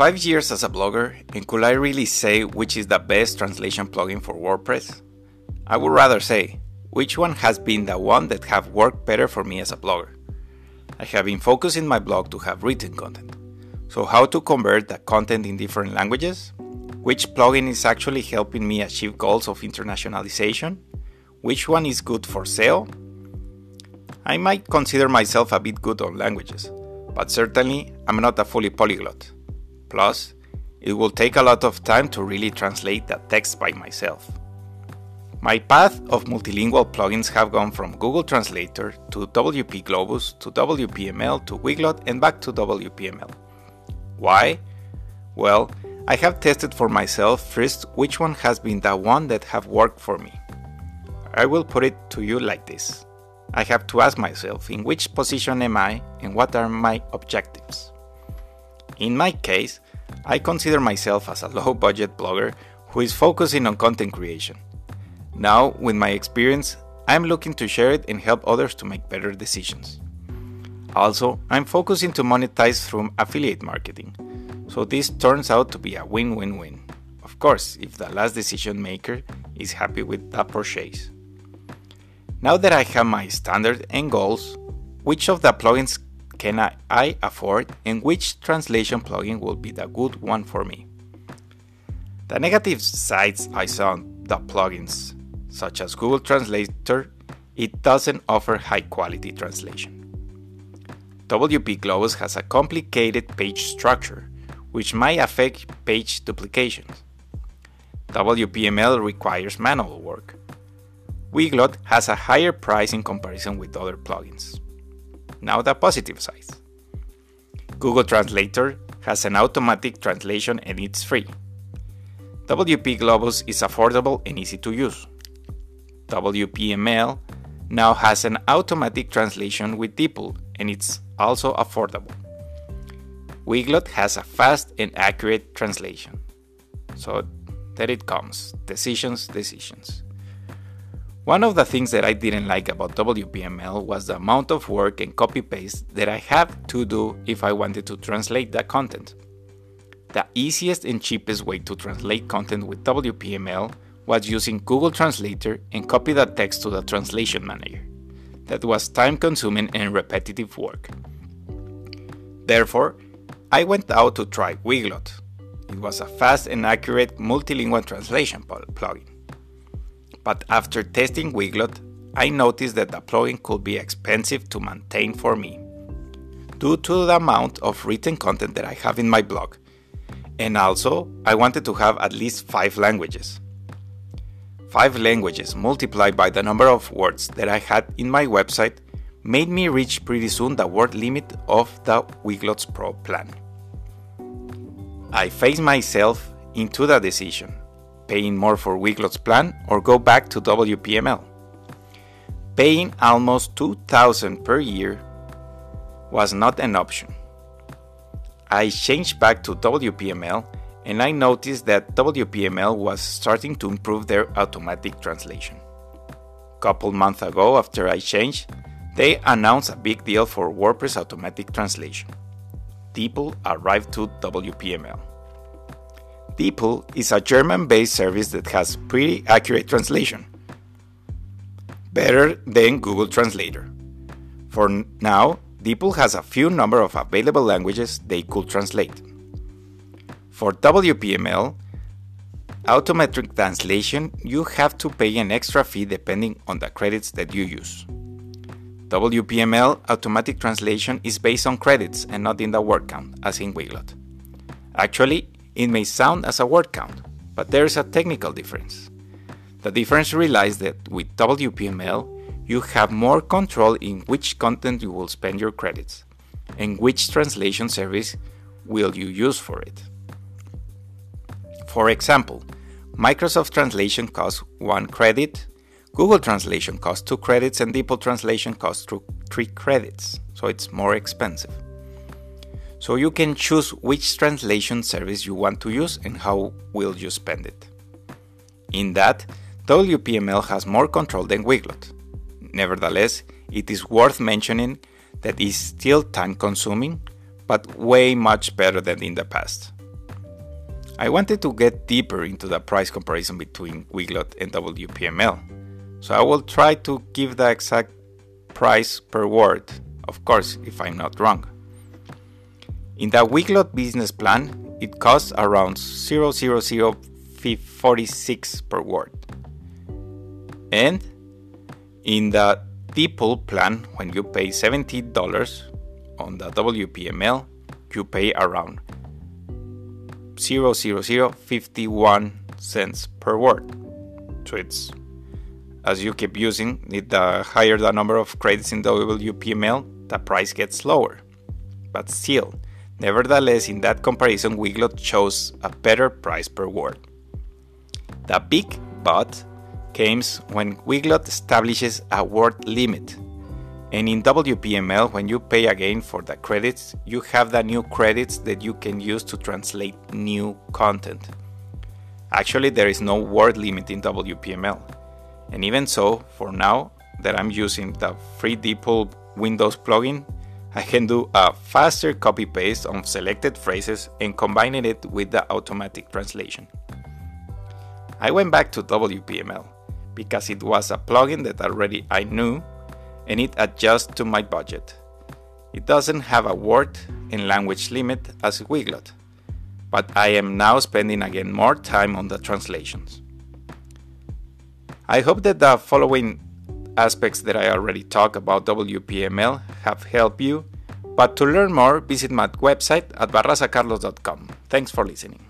Five years as a blogger, and could I really say which is the best translation plugin for WordPress? I would rather say, which one has been the one that have worked better for me as a blogger? I have been focusing my blog to have written content. So how to convert the content in different languages? Which plugin is actually helping me achieve goals of internationalization? Which one is good for SEO? I might consider myself a bit good on languages, but certainly I'm not a fully polyglot. Plus, it will take a lot of time to really translate that text by myself. My path of multilingual plugins have gone from Google Translator to WP Globus to WPML to Weglot and back to WPML. Why? Well, I have tested for myself first which one has been the one that have worked for me. I will put it to you like this. I have to ask myself in which position am I and what are my objectives. In my case, I consider myself as a low budget blogger who is focusing on content creation. Now, with my experience, I'm looking to share it and help others to make better decisions. Also, I'm focusing to monetize through affiliate marketing, so this turns out to be a win win win. Of course, if the last decision maker is happy with the purchase. Now that I have my standard and goals, which of the plugins can I, afford and which translation plugin will be the good one for me. The negative sides I saw on the plugins, such as Google Translator, it doesn't offer high quality translation. WP Globus has a complicated page structure, which might affect page duplications. WPML requires manual work. Weglot has a higher price in comparison with other plugins. Now the positive side. Google Translator has an automatic translation and it's free. WP Globus is affordable and easy to use. WPML now has an automatic translation with DeepL and it's also affordable. Weglot has a fast and accurate translation. So there it comes decisions, decisions. One of the things that I didn't like about WPML was the amount of work and copy paste that I have to do if I wanted to translate the content. The easiest and cheapest way to translate content with WPML was using Google Translator and copy the text to the translation manager. That was time consuming and repetitive work. Therefore, I went out to try Weglot. It was a fast and accurate multilingual translation plugin. But after testing Weglot, I noticed that plugin could be expensive to maintain for me due to the amount of written content that I have in my blog. And also, I wanted to have at least 5 languages. 5 languages multiplied by the number of words that I had in my website made me reach pretty soon the word limit of the Weglots Pro plan. I faced myself into the decision paying more for Weglot's plan or go back to WPML. Paying almost 2000 per year was not an option. I changed back to WPML and I noticed that WPML was starting to improve their automatic translation. Couple months ago after I changed, they announced a big deal for WordPress automatic translation. People arrived to WPML. DeepL is a German based service that has pretty accurate translation. Better than Google Translator. For now, DeepL has a few number of available languages they could translate. For WPML, automatic translation, you have to pay an extra fee depending on the credits that you use. WPML automatic translation is based on credits and not in the word count, as in Weglot. Actually, it may sound as a word count, but there is a technical difference. The difference relies that with WPML, you have more control in which content you will spend your credits and which translation service will you use for it. For example, Microsoft Translation costs 1 credit, Google Translation costs 2 credits, and DeepL Translation costs 3 credits, so it's more expensive. So you can choose which translation service you want to use and how will you spend it. In that, WPML has more control than Weglot. Nevertheless, it is worth mentioning that it's still time consuming, but way much better than in the past. I wanted to get deeper into the price comparison between Weglot and WPML, so I will try to give the exact price per word, of course, if I'm not wrong. In the Weglot business plan, it costs around 00046 per word. And in the T-Pool plan, when you pay $70 on the WPML, you pay around 0.0051 cents per word. So it's as you keep using it, the higher the number of credits in the WPML, the price gets lower. But still, nevertheless, in that comparison, Weglot shows a better price per word. The big but comes when Weglot establishes a word limit and in WPML, when you pay again for the credits, you have the new credits that you can use to translate new content. Actually, there is no word limit in WPML. And even so, for now that I'm using the free DeepL Windows plugin, I can do a faster copy paste on selected phrases and combining it with the automatic translation. I went back to WPML because it was a plugin that already I knew and it adjusts to my budget. It doesn't have a word and language limit as Weglot, but I am now spending again more time on the translations. I hope that the following aspects that I already talked about WPML have helped you, but to learn more, visit my website at barrazacarlos.com. Thanks for listening.